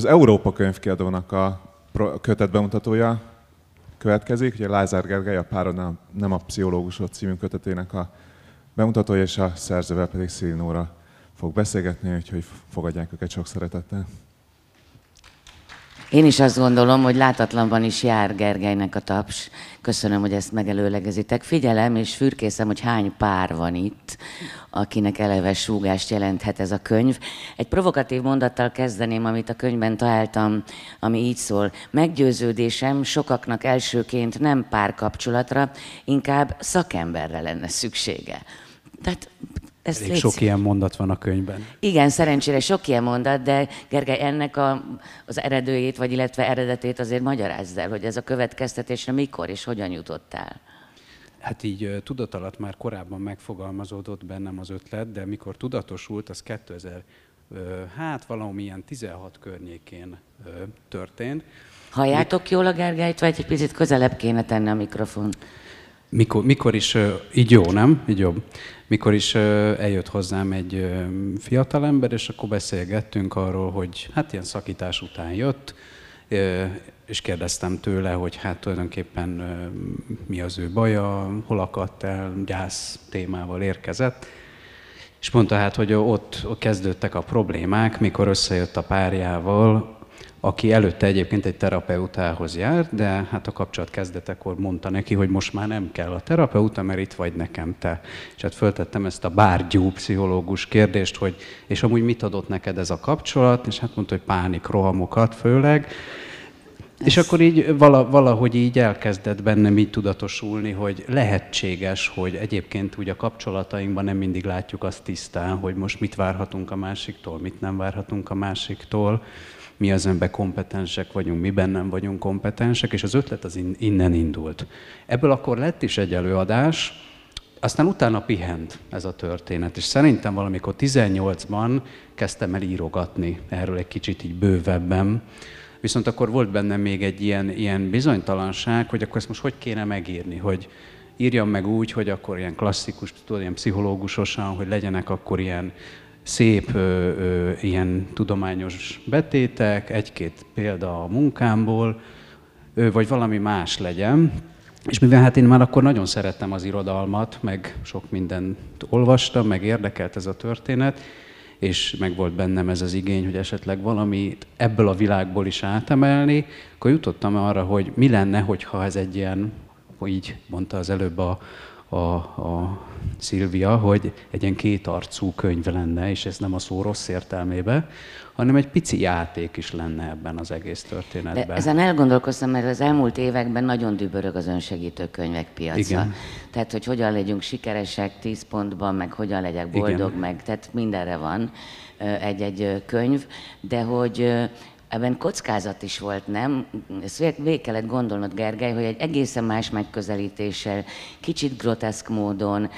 Az Európa könyvkiadónak a kötet bemutatója következik. Ugye Lázár Gergely, a Pára nem, a pszichológusod című kötetének a bemutatója, és a szerzővel pedig Szilnóra fog beszélgetni, úgyhogy fogadják őket sok szeretettel. Én is azt gondolom, hogy látatlanban is jár Gergelynek a taps. Köszönöm, hogy ezt megelőlegezitek. Figyelem, és fürkészem, hogy hány pár van itt, akinek eleve súgást jelenthet ez a könyv. Egy provokatív mondattal kezdeném, amit a könyvben találtam, ami így szól. Meggyőződésem sokaknak elsőként nem párkapcsolatra, inkább szakemberre lenne szüksége. Tehát ez Elég sok ilyen mondat van a könyvben. Igen, szerencsére sok ilyen mondat, de Gergely, ennek a, az eredőjét, vagy illetve eredetét azért magyarázz el, hogy ez a következtetésre mikor és hogyan jutottál. Hát így tudat alatt már korábban megfogalmazódott bennem az ötlet, de mikor tudatosult, az 2000, hát valamilyen 16 környékén történt. Halljátok jól a Gergelyt, vagy egy picit közelebb kéne tenni a mikrofon? Mikor, mikor is, így jó, nem? Így jobb mikor is eljött hozzám egy fiatalember, és akkor beszélgettünk arról, hogy hát ilyen szakítás után jött, és kérdeztem tőle, hogy hát tulajdonképpen mi az ő baja, hol akadt el, gyász témával érkezett. És mondta hát, hogy ott kezdődtek a problémák, mikor összejött a párjával, aki előtte egyébként egy terapeutához járt, de hát a kapcsolat kezdetekor mondta neki, hogy most már nem kell a terapeuta, mert itt vagy nekem te. És hát föltettem ezt a bárgyú pszichológus kérdést, hogy és amúgy mit adott neked ez a kapcsolat, és hát mondta, hogy pánik, rohamokat főleg. Ez... És akkor így valahogy így elkezdett bennem így tudatosulni, hogy lehetséges, hogy egyébként úgy a kapcsolatainkban nem mindig látjuk azt tisztán, hogy most mit várhatunk a másiktól, mit nem várhatunk a másiktól mi az, amiben kompetensek vagyunk, miben nem vagyunk kompetensek, és az ötlet az innen indult. Ebből akkor lett is egy előadás, aztán utána pihent ez a történet, és szerintem valamikor 18-ban kezdtem el írogatni erről egy kicsit így bővebben, viszont akkor volt bennem még egy ilyen, ilyen bizonytalanság, hogy akkor ezt most hogy kéne megírni, hogy írjam meg úgy, hogy akkor ilyen klasszikus, tudod, ilyen pszichológusosan, hogy legyenek akkor ilyen szép ö, ö, ilyen tudományos betétek, egy-két példa a munkámból, ö, vagy valami más legyen. És mivel hát én már akkor nagyon szerettem az irodalmat, meg sok mindent olvastam, meg érdekelt ez a történet, és meg volt bennem ez az igény, hogy esetleg valami ebből a világból is átemelni, akkor jutottam arra, hogy mi lenne, hogyha ez egy ilyen, így mondta az előbb a, a, a Szilvia, hogy egy ilyen kétarcú könyv lenne, és ez nem a szó rossz értelmébe, hanem egy pici játék is lenne ebben az egész történetben. De ezen elgondolkoztam, mert az elmúlt években nagyon dübörög az önsegítő könyvek piaca. Igen. Tehát, hogy hogyan legyünk sikeresek tíz pontban, meg hogyan legyek boldog, Igen. meg tehát mindenre van egy-egy könyv, de hogy ebben kockázat is volt, nem? Ezt végig kellett gondolnod, Gergely, hogy egy egészen más megközelítéssel, kicsit groteszk módon,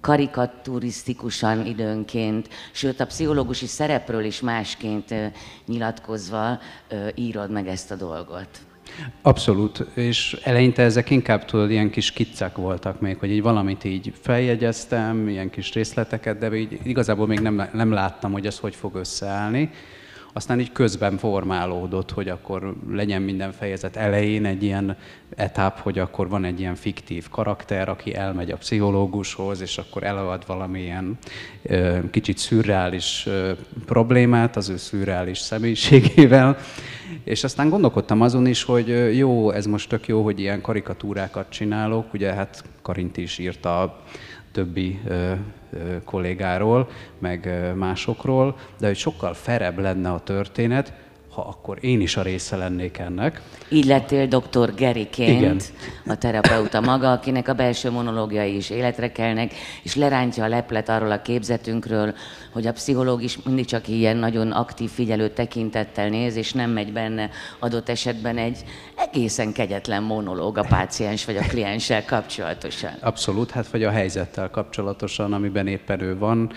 karikaturisztikusan időnként, sőt a pszichológusi szerepről is másként nyilatkozva írod meg ezt a dolgot. Abszolút, és eleinte ezek inkább tudod, ilyen kis kiccek voltak még, hogy így valamit így feljegyeztem, ilyen kis részleteket, de így igazából még nem, nem láttam, hogy ez hogy fog összeállni aztán így közben formálódott, hogy akkor legyen minden fejezet elején egy ilyen etap, hogy akkor van egy ilyen fiktív karakter, aki elmegy a pszichológushoz, és akkor elad valamilyen ö, kicsit szürreális ö, problémát az ő szürreális személyiségével, és aztán gondolkodtam azon is, hogy jó, ez most tök jó, hogy ilyen karikatúrákat csinálok, ugye hát Karint is írta többi kollégáról, meg másokról, de hogy sokkal ferebb lenne a történet, ha akkor én is a része lennék ennek. Így lettél dr. Geriként, Igen. a terapeuta maga, akinek a belső monológiai is életre kelnek, és lerántja a leplet arról a képzetünkről, hogy a pszichológus mindig csak ilyen nagyon aktív figyelő tekintettel néz, és nem megy benne adott esetben egy egészen kegyetlen monológ a páciens vagy a klienssel kapcsolatosan. Abszolút, hát vagy a helyzettel kapcsolatosan, amiben éppen ő van,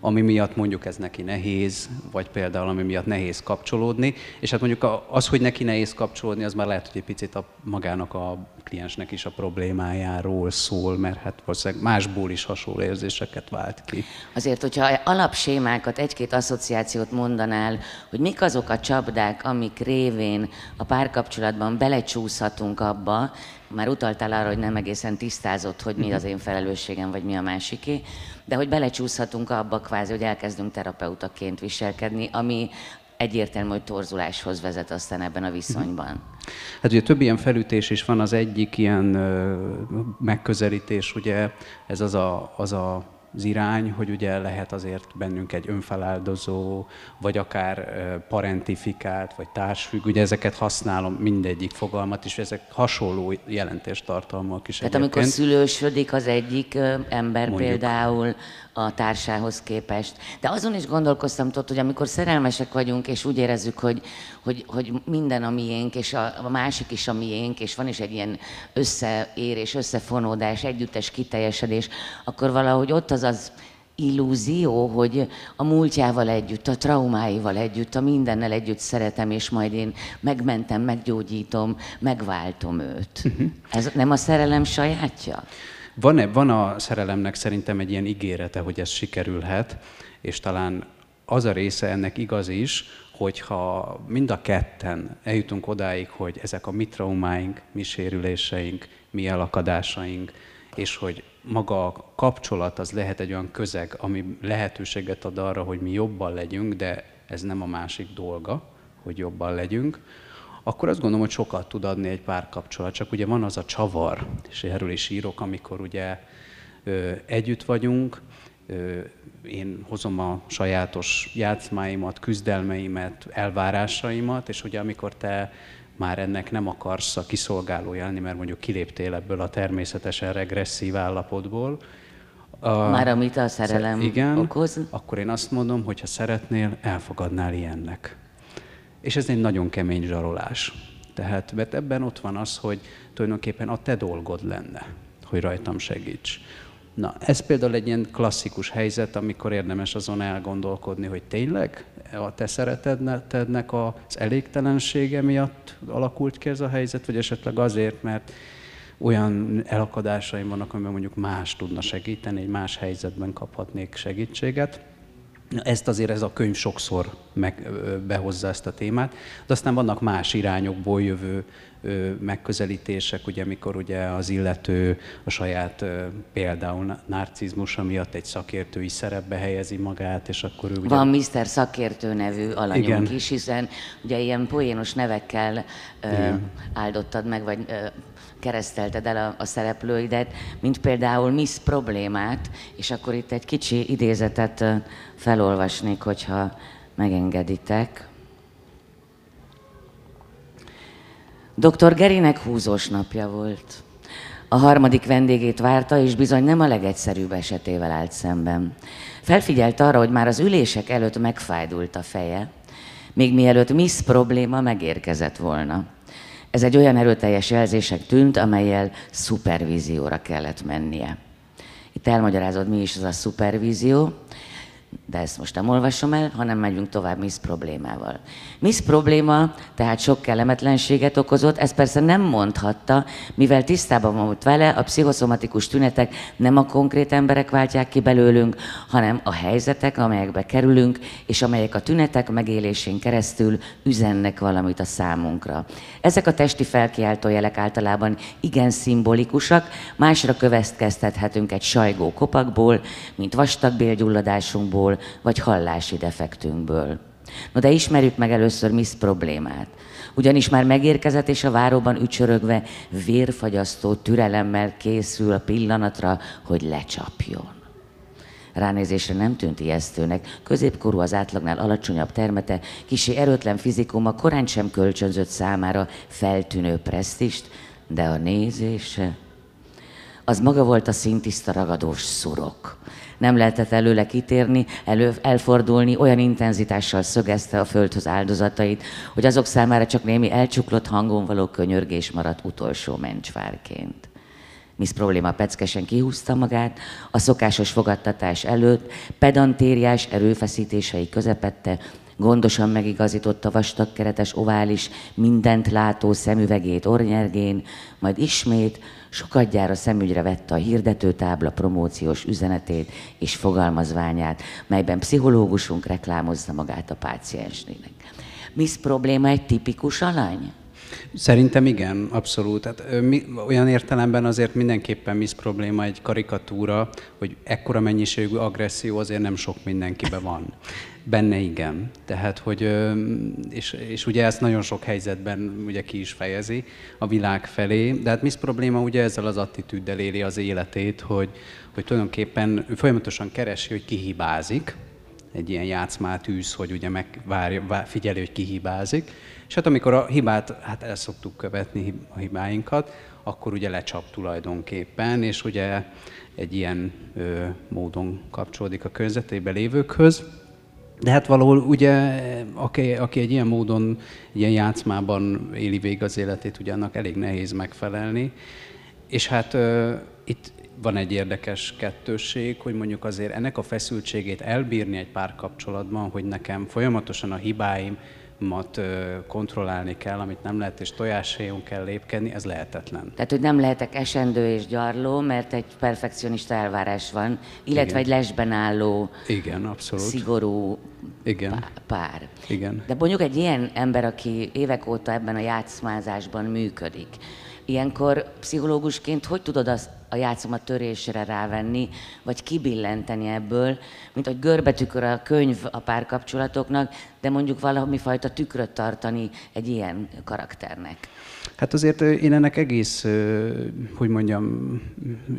ami miatt mondjuk ez neki nehéz, vagy például ami miatt nehéz kapcsolódni, és hát mondjuk az, hogy neki nehéz kapcsolódni, az már lehet, hogy egy picit a magának a kliensnek is a problémájáról szól, mert hát valószínűleg másból is hasonló érzéseket vált ki. Azért, hogyha alapsémákat, egy-két asszociációt mondanál, hogy mik azok a csapdák, amik révén a párkapcsolatban belecsúszhatunk abba, már utaltál arra, hogy nem egészen tisztázott, hogy mi az én felelősségem, vagy mi a másiké, de hogy belecsúszhatunk abba kvázi, hogy elkezdünk terapeutaként viselkedni, ami egyértelmű, hogy torzuláshoz vezet aztán ebben a viszonyban. Hát ugye több ilyen felütés is van, az egyik ilyen ö, megközelítés, ugye ez az a, az a az irány, hogy ugye lehet azért bennünk egy önfeláldozó, vagy akár parentifikált, vagy társfügg, ugye ezeket használom mindegyik fogalmat, és ezek hasonló jelentéstartalmak is Tehát egyébként. amikor szülősödik az egyik ember Mondjuk. például, a társához képest. De azon is gondolkoztam, tudod, hogy amikor szerelmesek vagyunk, és úgy érezzük, hogy, hogy, hogy minden a miénk, és a, a másik is a miénk, és van is egy ilyen összeérés, összefonódás, együttes kiteljesedés, akkor valahogy ott az az illúzió, hogy a múltjával együtt, a traumáival együtt, a mindennel együtt szeretem, és majd én megmentem, meggyógyítom, megváltom őt. Uh-huh. Ez nem a szerelem sajátja? Van-e, van a szerelemnek szerintem egy ilyen ígérete, hogy ez sikerülhet, és talán az a része ennek igaz is, hogyha mind a ketten eljutunk odáig, hogy ezek a mi traumáink, mi sérüléseink, mi elakadásaink, és hogy maga a kapcsolat az lehet egy olyan közeg, ami lehetőséget ad arra, hogy mi jobban legyünk, de ez nem a másik dolga, hogy jobban legyünk, akkor azt gondolom, hogy sokat tud adni egy párkapcsolat. Csak ugye van az a csavar, és erről is írok, amikor ugye ö, együtt vagyunk, ö, én hozom a sajátos játszmáimat, küzdelmeimet, elvárásaimat, és ugye amikor te már ennek nem akarsz a kiszolgálója lenni, mert mondjuk kiléptél ebből a természetesen regresszív állapotból, a, Már amit a szerelem igen, okoz? akkor én azt mondom, hogy ha szeretnél, elfogadnál ilyennek. És ez egy nagyon kemény zsarolás. Tehát, mert ebben ott van az, hogy tulajdonképpen a te dolgod lenne, hogy rajtam segíts. Na, ez például egy ilyen klasszikus helyzet, amikor érdemes azon elgondolkodni, hogy tényleg a te szeretednek az elégtelensége miatt alakult ki ez a helyzet, vagy esetleg azért, mert olyan elakadásaim vannak, amiben mondjuk más tudna segíteni, egy más helyzetben kaphatnék segítséget. Ezt azért ez a könyv sokszor meg, behozza ezt a témát, de aztán vannak más irányokból jövő megközelítések, ugye amikor ugye az illető a saját például narcizmusa miatt egy szakértői szerepbe helyezi magát, és akkor ő ugye... Van Mr. Szakértő nevű alanyunk Igen. is, hiszen ugye ilyen poénos nevekkel Igen. áldottad meg, vagy keresztelted el a, a szereplőidet, mint például Miss problémát, és akkor itt egy kicsi idézetet felolvasnék, hogyha megengeditek. Dr. Gerinek húzós napja volt. A harmadik vendégét várta, és bizony nem a legegyszerűbb esetével állt szemben. Felfigyelt arra, hogy már az ülések előtt megfájdult a feje, még mielőtt Miss probléma megérkezett volna. Ez egy olyan erőteljes jelzések tűnt, amelyel szupervízióra kellett mennie. Itt elmagyarázod, mi is az a szupervízió de ezt most nem olvasom el, hanem megyünk tovább Miss problémával. Miss probléma tehát sok kellemetlenséget okozott, ezt persze nem mondhatta, mivel tisztában volt vele, a pszichoszomatikus tünetek nem a konkrét emberek váltják ki belőlünk, hanem a helyzetek, amelyekbe kerülünk, és amelyek a tünetek megélésén keresztül üzennek valamit a számunkra. Ezek a testi felkiáltó jelek általában igen szimbolikusak, másra következtethetünk egy sajgó kopakból, mint vastagbélgyulladásunkból, vagy hallási defektünkből. No de ismerjük meg először Miss problémát. Ugyanis már megérkezett, és a váróban ücsörögve vérfagyasztó türelemmel készül a pillanatra, hogy lecsapjon. Ránézésre nem tűnt ijesztőnek, középkorú az átlagnál alacsonyabb termete, kisé erőtlen fizikuma korán sem kölcsönzött számára feltűnő presztist, de a nézése az maga volt a szintiszta ragadós szurok nem lehetett előle kitérni, elő, elfordulni, olyan intenzitással szögezte a földhöz áldozatait, hogy azok számára csak némi elcsuklott hangon való könyörgés maradt utolsó mencsvárként. Miss probléma peckesen kihúzta magát, a szokásos fogadtatás előtt pedantériás erőfeszítései közepette gondosan megigazította vastagkeretes ovális, mindent látó szemüvegét ornyergén, majd ismét sokadjára szemügyre vette a hirdetőtábla promóciós üzenetét és fogalmazványát, melyben pszichológusunk reklámozza magát a páciensnének. Miss probléma egy tipikus alany? Szerintem igen, abszolút. Tehát, mi, olyan értelemben azért mindenképpen Miss probléma egy karikatúra, hogy ekkora mennyiségű agresszió azért nem sok mindenkiben van. Benne igen. Tehát, hogy, és, és ugye ezt nagyon sok helyzetben ugye ki is fejezi a világ felé, de hát Miss probléma ugye ezzel az attitűddel éli az életét, hogy, hogy tulajdonképpen folyamatosan keresi, hogy kihibázik, egy ilyen játszmát űz, hogy ugye megvárja, figyeli, hogy kihibázik, és hát amikor a hibát, hát el szoktuk követni a hibáinkat, akkor ugye lecsap tulajdonképpen, és ugye egy ilyen ö, módon kapcsolódik a környezetébe lévőkhöz. De hát valahol ugye, aki, aki egy ilyen módon, ilyen játszmában éli végig az életét, ugye annak elég nehéz megfelelni. És hát ö, itt van egy érdekes kettősség, hogy mondjuk azért ennek a feszültségét elbírni egy párkapcsolatban, hogy nekem folyamatosan a hibáim mat kontrollálni kell, amit nem lehet, és tojáshéjon kell lépkedni, ez lehetetlen. Tehát, hogy nem lehetek esendő és gyarló, mert egy perfekcionista elvárás van, illetve Igen. egy lesben álló, Igen, abszolút. szigorú Igen. pár. Igen. De mondjuk egy ilyen ember, aki évek óta ebben a játszmázásban működik, ilyenkor pszichológusként hogy tudod azt a játszomat törésre rávenni, vagy kibillenteni ebből, mint hogy görbetükör a könyv a párkapcsolatoknak, de mondjuk valami fajta tükröt tartani egy ilyen karakternek. Hát azért én ennek egész, hogy mondjam,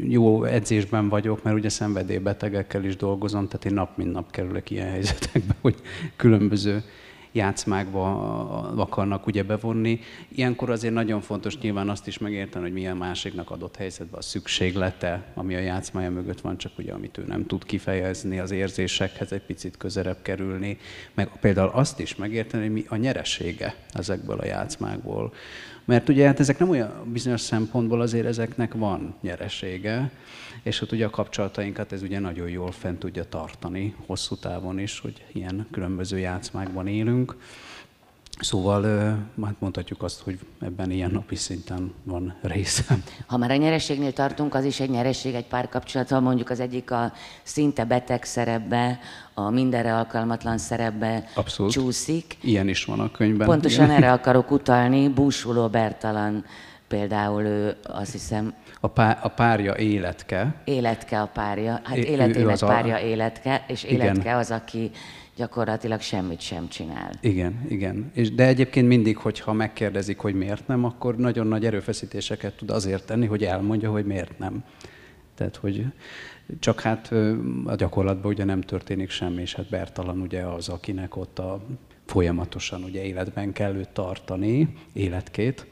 jó edzésben vagyok, mert ugye szenvedélybetegekkel is dolgozom, tehát én nap mint nap kerülök ilyen helyzetekbe, hogy különböző játszmákba akarnak ugye bevonni. Ilyenkor azért nagyon fontos nyilván azt is megérteni, hogy milyen másiknak adott helyzetben a szükséglete, ami a játszmája mögött van, csak ugye amit ő nem tud kifejezni, az érzésekhez egy picit közelebb kerülni, meg például azt is megérteni, hogy mi a nyeresége ezekből a játszmákból. Mert ugye hát ezek nem olyan bizonyos szempontból azért ezeknek van nyeresége, és ott ugye a kapcsolatainkat ez ugye nagyon jól fent tudja tartani hosszú távon is, hogy ilyen különböző játszmákban élünk. Szóval hát mondhatjuk azt, hogy ebben ilyen napi szinten van részem. Ha már a nyereségnél tartunk, az is egy nyereség egy párkapcsolatban, mondjuk az egyik a szinte beteg szerepbe, a mindenre alkalmatlan szerepbe Abszolút. csúszik. Ilyen is van a könyvben. Pontosan igen. erre akarok utalni, búsuló Bertalan például ő azt hiszem... A, pá, a párja életke. Életke a párja. Hát életének párja a... életke, és életke igen. az, aki gyakorlatilag semmit sem csinál. Igen, igen. És, de egyébként mindig, hogyha megkérdezik, hogy miért nem, akkor nagyon nagy erőfeszítéseket tud azért tenni, hogy elmondja, hogy miért nem. Tehát, hogy csak hát a gyakorlatban ugye nem történik semmi, és hát Bertalan ugye az, akinek ott a folyamatosan ugye életben kell őt tartani, életkét,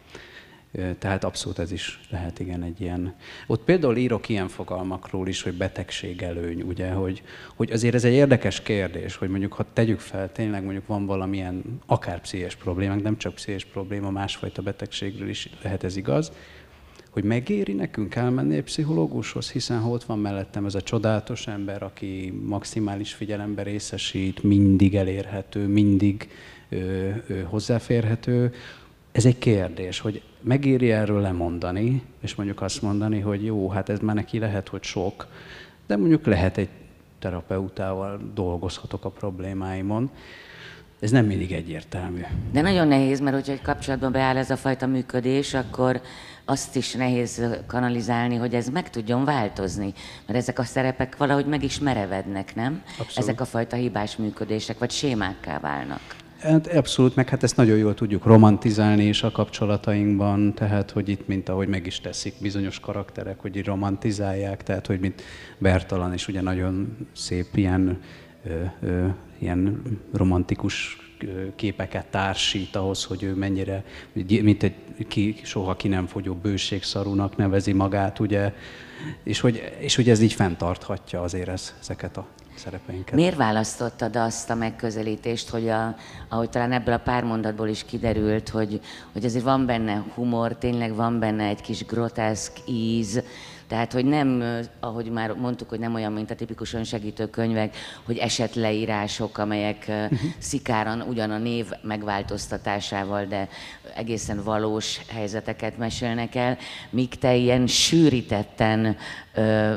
tehát abszolút ez is lehet igen egy ilyen. Ott például írok ilyen fogalmakról is, hogy betegségelőny, ugye, hogy, hogy azért ez egy érdekes kérdés, hogy mondjuk, ha tegyük fel, tényleg mondjuk van valamilyen akár pszichés problémánk, nem csak pszichés probléma, másfajta betegségről is lehet ez igaz, hogy megéri nekünk elmenni egy pszichológushoz, hiszen ha ott van mellettem ez a csodálatos ember, aki maximális figyelembe részesít, mindig elérhető, mindig ö, ö, hozzáférhető, ez egy kérdés, hogy megéri erről lemondani, és mondjuk azt mondani, hogy jó, hát ez már neki lehet, hogy sok, de mondjuk lehet egy terapeutával dolgozhatok a problémáimon. Ez nem mindig egyértelmű. De nagyon nehéz, mert hogyha egy kapcsolatban beáll ez a fajta működés, akkor azt is nehéz kanalizálni, hogy ez meg tudjon változni. Mert ezek a szerepek valahogy meg is merevednek, nem? Abszolút. Ezek a fajta hibás működések, vagy sémákká válnak. Hát abszolút, meg hát ezt nagyon jól tudjuk romantizálni is a kapcsolatainkban, tehát hogy itt, mint ahogy meg is teszik bizonyos karakterek, hogy így romantizálják, tehát hogy mint Bertalan is ugye nagyon szép ilyen, ö, ö, ilyen romantikus képeket társít ahhoz, hogy ő mennyire, mint egy ki, soha ki nem fogyó bőségszarúnak nevezi magát, ugye, és hogy, és hogy ez így fenntarthatja azért ez, ezeket a szerepeinket. Miért választottad azt a megközelítést, hogy a, ahogy talán ebből a pár mondatból is kiderült, hogy, hogy azért van benne humor, tényleg van benne egy kis groteszk íz, Tehát, hogy nem, ahogy már mondtuk, hogy nem olyan, mint a tipikus önsegítő könyvek, hogy esetleírások, amelyek uh-huh. szikáran ugyan a név megváltoztatásával, de egészen valós helyzeteket mesélnek el, míg te ilyen sűrítetten ö,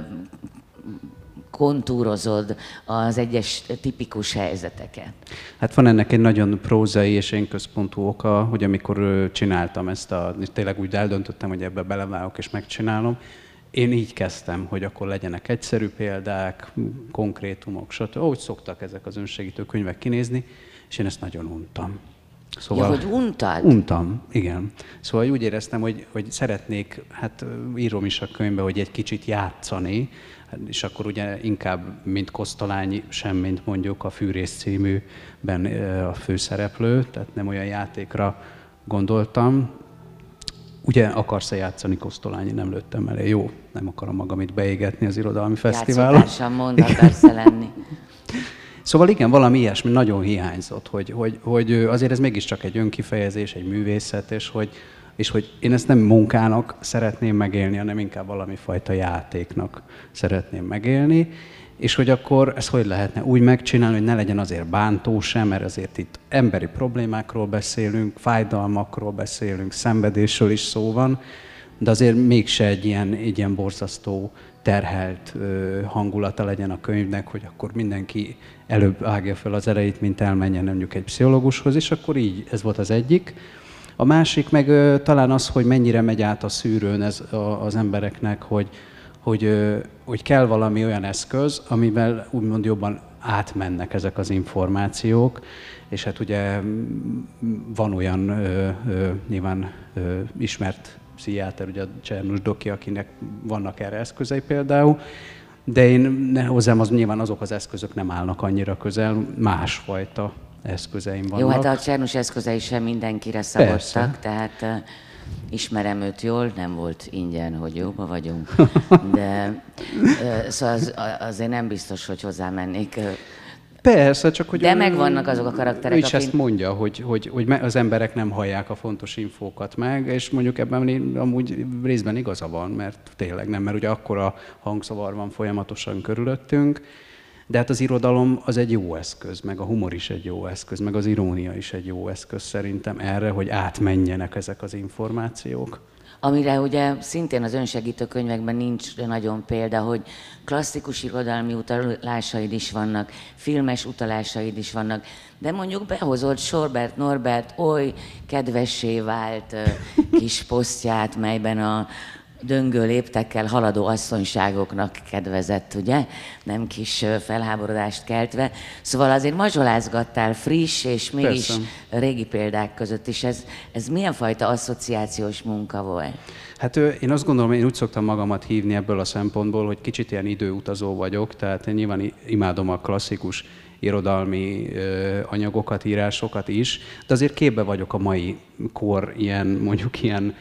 kontúrozod az egyes tipikus helyzeteket? Hát van ennek egy nagyon prózai és én központú oka, hogy amikor csináltam ezt a, tényleg úgy eldöntöttem, hogy ebbe belevágok és megcsinálom, én így kezdtem, hogy akkor legyenek egyszerű példák, konkrétumok, stb. Ahogy szoktak ezek az önsegítő könyvek kinézni, és én ezt nagyon untam. Szóval, ja, hogy untad? Untam, igen. Szóval úgy éreztem, hogy, hogy szeretnék, hát írom is a könyvbe, hogy egy kicsit játszani, és akkor ugye inkább, mint Kosztolányi, sem, mint mondjuk a Fűrész címűben a főszereplő, tehát nem olyan játékra gondoltam. Ugye akarsz-e játszani Kosztolányi? Nem lőttem elé. Jó, nem akarom magam itt beégetni az irodalmi fesztiválon. Játszótársam mond, akarsz lenni. Szóval igen, valami ilyesmi nagyon hiányzott, hogy, hogy, hogy azért ez mégiscsak egy önkifejezés, egy művészet, és hogy, és hogy én ezt nem munkának szeretném megélni, hanem inkább valami fajta játéknak szeretném megélni, és hogy akkor ezt hogy lehetne úgy megcsinálni, hogy ne legyen azért bántó sem, mert azért itt emberi problémákról beszélünk, fájdalmakról beszélünk, szenvedésről is szó van, de azért mégse egy ilyen, egy ilyen borzasztó terhelt ö, hangulata legyen a könyvnek, hogy akkor mindenki előbb ágja fel az erejét, mint elmenjen mondjuk egy pszichológushoz, és akkor így, ez volt az egyik. A másik meg ö, talán az, hogy mennyire megy át a szűrőn ez a, az embereknek, hogy, hogy, ö, hogy kell valami olyan eszköz, amivel úgymond jobban átmennek ezek az információk, és hát ugye van olyan ö, ö, nyilván ö, ismert pszichiáter, ugye a Csernus Doki, akinek vannak erre eszközei például, de én ne, hozzám az nyilván azok az eszközök nem állnak annyira közel, másfajta eszközeim vannak. Jó, hát a Csernus eszközei sem mindenkire szabottak, Persze. tehát ismerem őt jól, nem volt ingyen, hogy jóba vagyunk, de szóval az, azért nem biztos, hogy hozzámennék Persze, csak hogy... De megvannak azok a karakterek, is ezt mondja, hogy, hogy, hogy az emberek nem hallják a fontos infókat meg, és mondjuk ebben amúgy részben igaza van, mert tényleg nem, mert ugye akkora hangzavar van folyamatosan körülöttünk, de hát az irodalom az egy jó eszköz, meg a humor is egy jó eszköz, meg az irónia is egy jó eszköz szerintem erre, hogy átmenjenek ezek az információk. Amire ugye szintén az önsegítő könyvekben nincs nagyon példa, hogy klasszikus irodalmi utalásaid is vannak, filmes utalásaid is vannak, de mondjuk behozott Sorbert Norbert oly kedvessé vált kis posztját, melyben a, döngő léptekkel haladó asszonyságoknak kedvezett, ugye? Nem kis felháborodást keltve. Szóval azért mazsolázgattál friss és mégis Persze. régi példák között is. Ez, ez milyen fajta asszociációs munka volt? Hát én azt gondolom, én úgy szoktam magamat hívni ebből a szempontból, hogy kicsit ilyen időutazó vagyok, tehát én nyilván imádom a klasszikus irodalmi anyagokat, írásokat is, de azért képbe vagyok a mai kor ilyen, mondjuk ilyen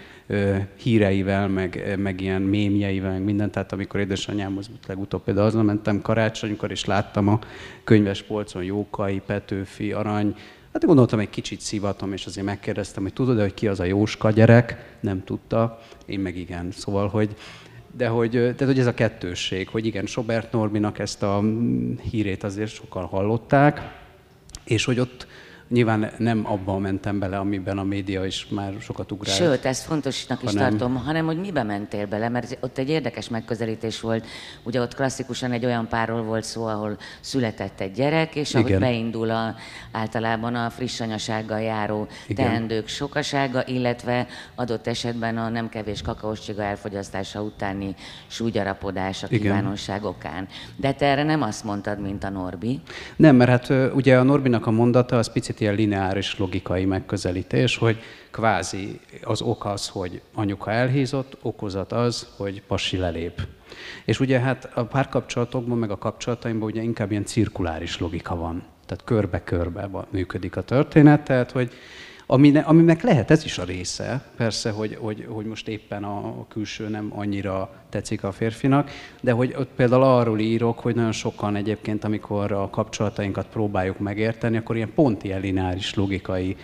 híreivel, meg, meg ilyen mémjeivel, meg mindent. Tehát amikor édesanyámhoz legutóbb például azon mentem karácsonykor, és láttam a könyves polcon Jókai, Petőfi, Arany, Hát gondoltam, egy kicsit szivatom, és azért megkérdeztem, hogy tudod-e, hogy ki az a Jóska gyerek? Nem tudta, én meg igen. Szóval, hogy de hogy, tehát, hogy ez a kettősség, hogy igen, Sobert Norbinak ezt a mm, hírét azért sokan hallották, és hogy ott Nyilván nem abban mentem bele, amiben a média is már sokat ugrált. Sőt, ezt fontosnak is hanem... tartom, hanem hogy mibe mentél bele, mert ott egy érdekes megközelítés volt. Ugye ott klasszikusan egy olyan párról volt szó, ahol született egy gyerek, és ahogy Igen. beindul a, általában a friss anyasággal járó Igen. teendők sokasága, illetve adott esetben a nem kevés kakaós csiga elfogyasztása utáni súlyarapodás a kívánóság okán. De te erre nem azt mondtad, mint a Norbi. Nem, mert hát ugye a Norbinak a mondata az picit ilyen lineáris logikai megközelítés, hogy kvázi az ok az, hogy anyuka elhízott, okozat az, hogy pasi lelép. És ugye hát a párkapcsolatokban, meg a kapcsolataimban ugye inkább ilyen cirkuláris logika van. Tehát körbe-körbe működik a történet, tehát hogy Amine, aminek lehet ez is a része, persze, hogy, hogy, hogy most éppen a külső nem annyira tetszik a férfinak, de hogy ott például arról írok, hogy nagyon sokan egyébként, amikor a kapcsolatainkat próbáljuk megérteni, akkor ilyen pont ilyen lineáris logikai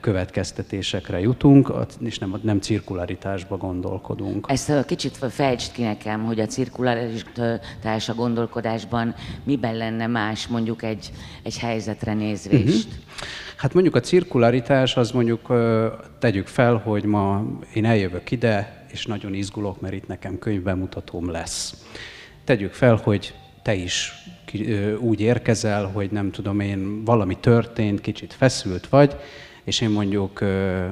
következtetésekre jutunk, és nem, nem cirkularitásba gondolkodunk. Ezt kicsit fejtsd ki nekem, hogy a cirkularitás a gondolkodásban miben lenne más mondjuk egy, egy helyzetre nézvést? Uh-huh. Hát mondjuk a cirkularitás, az mondjuk tegyük fel, hogy ma én eljövök ide, és nagyon izgulok, mert itt nekem könyvbemutatóm lesz. Tegyük fel, hogy te is úgy érkezel, hogy nem tudom én, valami történt, kicsit feszült vagy, és én mondjuk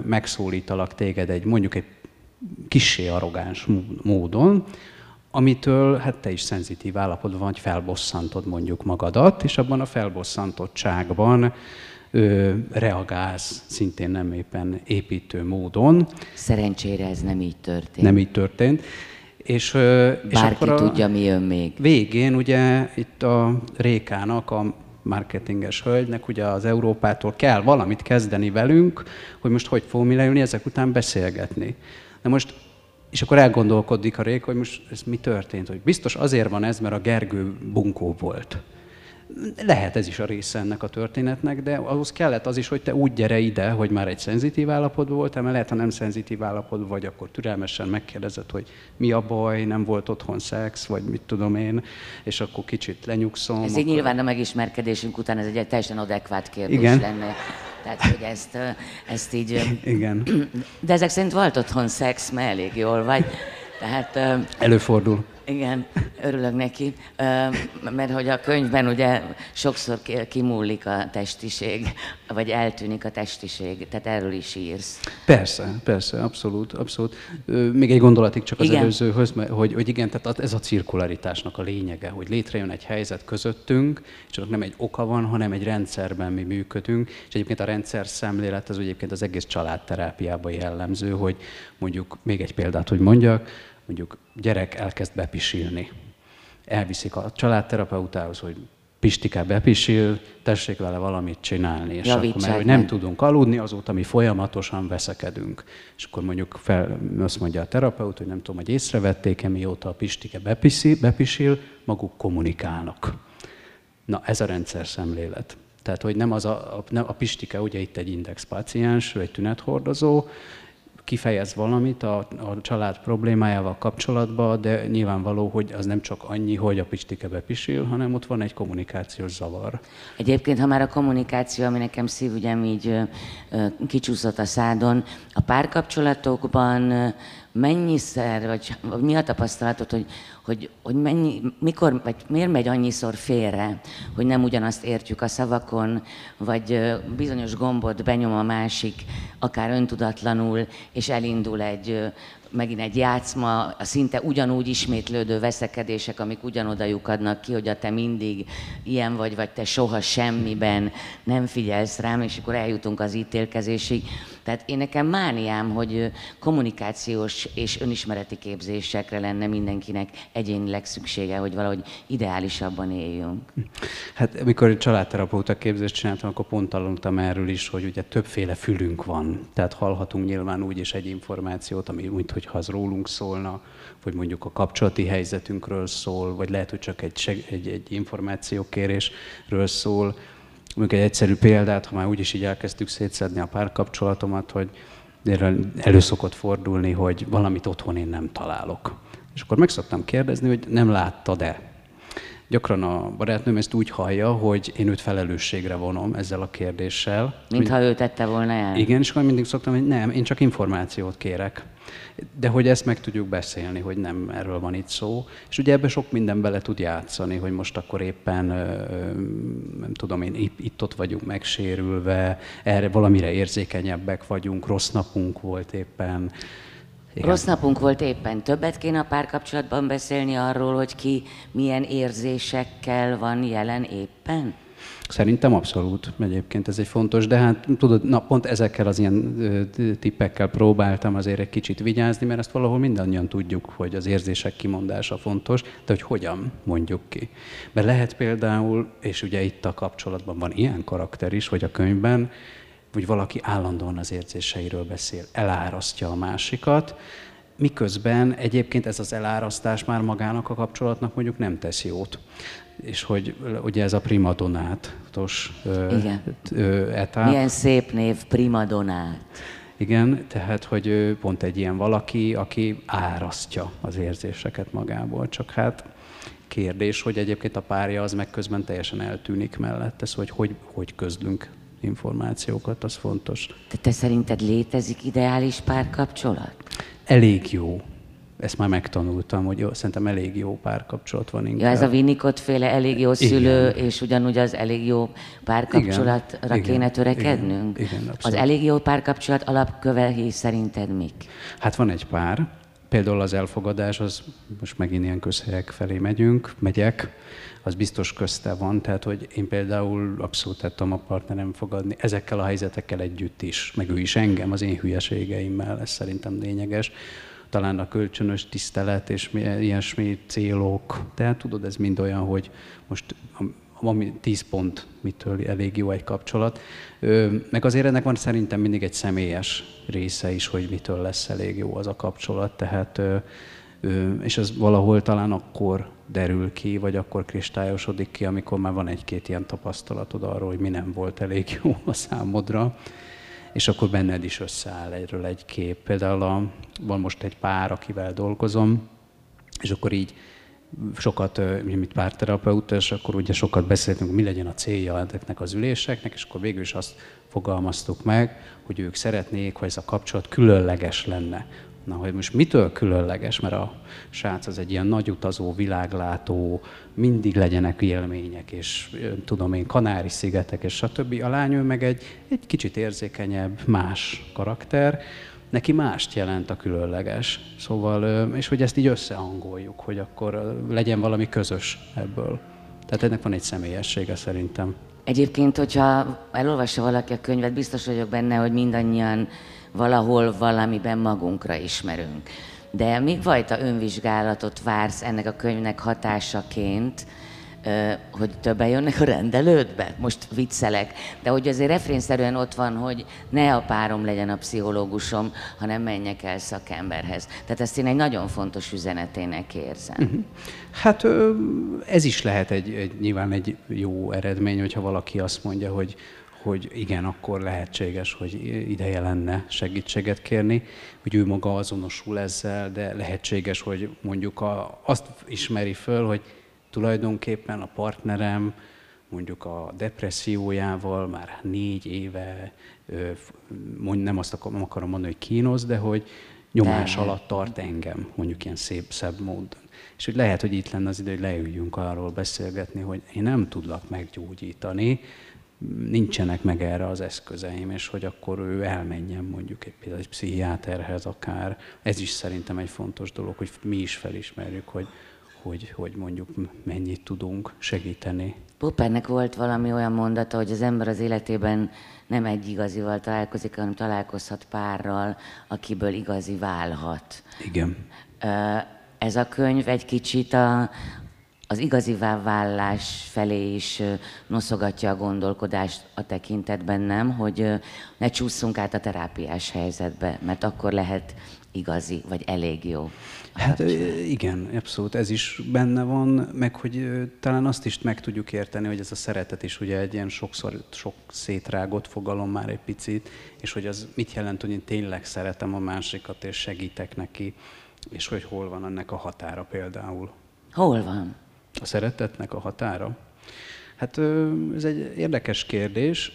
megszólítalak téged egy mondjuk egy kissé arrogáns módon, amitől hát te is szenzitív állapotban vagy, felbosszantod mondjuk magadat, és abban a felbosszantottságban ö, reagálsz szintén nem éppen építő módon. Szerencsére ez nem így történt. Nem így történt. És, Bárki és akkor a tudja, mi jön még. Végén ugye itt a Rékának, a marketinges hölgynek ugye az Európától kell valamit kezdeni velünk, hogy most hogy fogunk mi ezek után beszélgetni. Na most, és akkor elgondolkodik a Réka, hogy most ez mi történt, hogy biztos azért van ez, mert a Gergő bunkó volt. Lehet ez is a része ennek a történetnek, de ahhoz kellett az is, hogy te úgy gyere ide, hogy már egy szenzitív állapotban voltál, mert lehet, ha nem szenzitív állapotban vagy, akkor türelmesen megkérdezed, hogy mi a baj, nem volt otthon szex, vagy mit tudom én, és akkor kicsit lenyugszom. Ez akkor... így nyilván a megismerkedésünk után ez egy teljesen adekvát kérdés Igen. lenne. Tehát, hogy ezt, ezt így... Igen. De ezek szerint volt otthon szex, mert elég jól vagy. Tehát, Előfordul. Igen, örülök neki, mert hogy a könyvben ugye sokszor kimúlik a testiség, vagy eltűnik a testiség, tehát erről is írsz. Persze, persze, abszolút, abszolút. Még egy gondolatig csak az igen. előzőhöz, hogy, hogy igen, tehát ez a cirkularitásnak a lényege, hogy létrejön egy helyzet közöttünk, és csak nem egy oka van, hanem egy rendszerben mi működünk, és egyébként a rendszer szemlélet az egyébként az egész családterápiában jellemző, hogy mondjuk még egy példát, hogy mondjak, mondjuk gyerek elkezd bepisilni. Elviszik a családterapeutához, hogy Pistike bepisil, tessék vele valamit csinálni. És Javítsák akkor, mert hogy nem tudunk aludni, azóta mi folyamatosan veszekedünk. És akkor mondjuk fel, azt mondja a terapeut, hogy nem tudom, hogy észrevették-e, mióta a Pistike bepisil, bepisil, maguk kommunikálnak. Na, ez a rendszer szemlélet. Tehát, hogy nem az a, a, nem a Pistike, ugye itt egy index paciens, egy tünethordozó, kifejez valamit a, a család problémájával kapcsolatban, de nyilvánvaló, hogy az nem csak annyi, hogy a pistike bepisil, hanem ott van egy kommunikációs zavar. Egyébként, ha már a kommunikáció, ami nekem szívügyem így kicsúszott a szádon, a párkapcsolatokban mennyiszer, vagy mi a tapasztalatod, hogy, hogy, hogy mennyi, mikor, vagy miért megy annyiszor félre, hogy nem ugyanazt értjük a szavakon, vagy bizonyos gombot benyom a másik, akár öntudatlanul, és elindul egy megint egy játszma, a szinte ugyanúgy ismétlődő veszekedések, amik ugyanoda lyukadnak ki, hogy a te mindig ilyen vagy, vagy te soha semmiben nem figyelsz rám, és akkor eljutunk az ítélkezésig. Tehát én nekem mániám, hogy kommunikációs és önismereti képzésekre lenne mindenkinek egyénileg szüksége, hogy valahogy ideálisabban éljünk. Hát amikor családterapeuta képzést csináltam, akkor pont tanultam erről is, hogy ugye többféle fülünk van. Tehát hallhatunk nyilván úgy is egy információt, ami úgy, hogyha az rólunk szólna, vagy mondjuk a kapcsolati helyzetünkről szól, vagy lehet, hogy csak egy, egy, egy információkérésről szól. Mondjuk egy egyszerű példát, ha már úgyis így elkezdtük szétszedni a párkapcsolatomat, hogy elő szokott fordulni, hogy valamit otthon én nem találok. És akkor meg szoktam kérdezni, hogy nem láttad-e? Gyakran a barátnőm ezt úgy hallja, hogy én őt felelősségre vonom ezzel a kérdéssel. Mintha ő tette volna el. Igen, és akkor mindig szoktam, hogy nem, én csak információt kérek. De hogy ezt meg tudjuk beszélni, hogy nem erről van itt szó. És ugye ebbe sok minden bele tud játszani, hogy most akkor éppen, nem tudom én, itt-ott vagyunk megsérülve, erre valamire érzékenyebbek vagyunk, rossz napunk volt éppen. Igen. Rossz napunk volt éppen. Többet kéne a párkapcsolatban beszélni arról, hogy ki milyen érzésekkel van jelen éppen? Szerintem abszolút egyébként ez egy fontos, de hát tudod, na, pont ezekkel az ilyen tippekkel próbáltam azért egy kicsit vigyázni, mert ezt valahol mindannyian tudjuk, hogy az érzések kimondása fontos, de hogy hogyan mondjuk ki. Mert lehet például, és ugye itt a kapcsolatban van ilyen karakter is, hogy a könyvben, hogy valaki állandóan az érzéseiről beszél, elárasztja a másikat, miközben egyébként ez az elárasztás már magának a kapcsolatnak mondjuk nem tesz jót. És hogy ugye ez a primadonátos etáp. Milyen szép név, primadonát. Igen, tehát, hogy pont egy ilyen valaki, aki árasztja az érzéseket magából, csak hát kérdés, hogy egyébként a párja az meg közben teljesen eltűnik mellette, szóval hogy hogy, hogy közlünk információkat, az fontos. Te, te szerinted létezik ideális párkapcsolat? Elég jó. Ezt már megtanultam, hogy jó, szerintem elég jó párkapcsolat van inkább. Ja, ez a Winnicott féle elég jó szülő, igen. és ugyanúgy az elég jó párkapcsolatra igen, kéne törekednünk? Igen, igen, az elég jó párkapcsolat alapkövei szerinted mik? Hát van egy pár, például az elfogadás, az most megint ilyen közhelyek felé megyünk, megyek, az biztos közte van, tehát hogy én például abszolút tettem a partnerem fogadni ezekkel a helyzetekkel együtt is, meg ő is engem, az én hülyeségeimmel, ez szerintem lényeges. Talán a kölcsönös tisztelet és ilyesmi célok, tehát tudod, ez mind olyan, hogy most ami 10 pont, mitől elég jó egy kapcsolat. Ö, meg azért ennek van szerintem mindig egy személyes része is, hogy mitől lesz elég jó az a kapcsolat, tehát ö, ö, és ez valahol talán akkor derül ki, vagy akkor kristályosodik ki, amikor már van egy-két ilyen tapasztalatod arról, hogy mi nem volt elég jó a számodra, és akkor benned is összeáll egyről egy kép. Például a, van most egy pár, akivel dolgozom, és akkor így sokat, mint párterapeuta, és akkor ugye sokat beszéltünk, mi legyen a célja ezeknek az üléseknek, és akkor végül is azt fogalmaztuk meg, hogy ők szeretnék, hogy ez a kapcsolat különleges lenne. Na, hogy most mitől különleges, mert a srác az egy ilyen nagy utazó, világlátó, mindig legyenek élmények, és tudom én, Kanári-szigetek, és stb. A lány ő meg egy, egy kicsit érzékenyebb, más karakter, neki mást jelent a különleges. Szóval, és hogy ezt így összehangoljuk, hogy akkor legyen valami közös ebből. Tehát ennek van egy személyessége szerintem. Egyébként, hogyha elolvassa valaki a könyvet, biztos vagyok benne, hogy mindannyian valahol valamiben magunkra ismerünk. De mi fajta önvizsgálatot vársz ennek a könyvnek hatásaként, hogy többen jönnek a rendelődbe? Most viccelek, de hogy azért refrénszerűen ott van, hogy ne a párom legyen a pszichológusom, hanem menjek el szakemberhez. Tehát ezt én egy nagyon fontos üzenetének érzem. Uh-huh. Hát ez is lehet egy, egy, nyilván egy jó eredmény, hogyha valaki azt mondja, hogy hogy igen, akkor lehetséges, hogy ideje lenne segítséget kérni, hogy ő maga azonosul ezzel, de lehetséges, hogy mondjuk a, azt ismeri föl, hogy tulajdonképpen a partnerem mondjuk a depressziójával már négy éve, mond, nem azt akarom, akarom mondani, hogy kínoz, de hogy nyomás de. alatt tart engem, mondjuk ilyen szép, szebb módon. És hogy lehet, hogy itt lenne az idő, hogy leüljünk arról beszélgetni, hogy én nem tudlak meggyógyítani, nincsenek meg erre az eszközeim, és hogy akkor ő elmenjen mondjuk egy, például egy pszichiáterhez akár. Ez is szerintem egy fontos dolog, hogy mi is felismerjük, hogy, hogy, hogy mondjuk mennyit tudunk segíteni. Poppernek volt valami olyan mondata, hogy az ember az életében nem egy igazival találkozik, hanem találkozhat párral, akiből igazi válhat. Igen. Ez a könyv egy kicsit a, az igazivá vállás felé is noszogatja a gondolkodást a tekintetben, nem? Hogy ne csúszunk át a terápiás helyzetbe, mert akkor lehet igazi, vagy elég jó. Hát igen, abszolút ez is benne van, meg hogy talán azt is meg tudjuk érteni, hogy ez a szeretet is ugye egy ilyen sokszor sok szétrágott fogalom már egy picit, és hogy az mit jelent, hogy én tényleg szeretem a másikat, és segítek neki, és hogy hol van ennek a határa például. Hol van? A szeretetnek a határa? Hát ez egy érdekes kérdés.